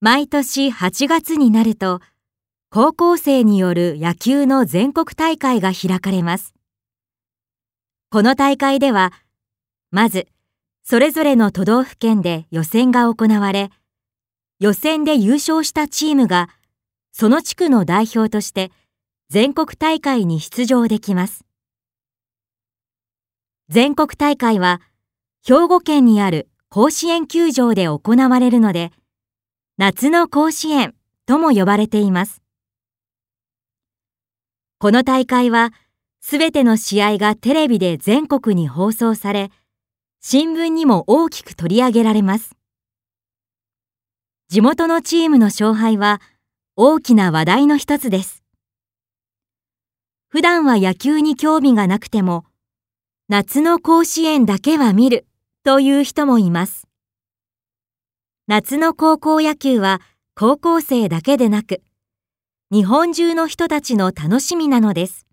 毎年8月になると、高校生による野球の全国大会が開かれます。この大会では、まず、それぞれの都道府県で予選が行われ、予選で優勝したチームが、その地区の代表として全国大会に出場できます。全国大会は、兵庫県にある甲子園球場で行われるので、夏の甲子園とも呼ばれています。この大会は、すべての試合がテレビで全国に放送され、新聞にも大きく取り上げられます。地元のチームの勝敗は大きな話題の一つです。普段は野球に興味がなくても、夏の甲子園だけは見るという人もいます。夏の高校野球は高校生だけでなく、日本中の人たちの楽しみなのです。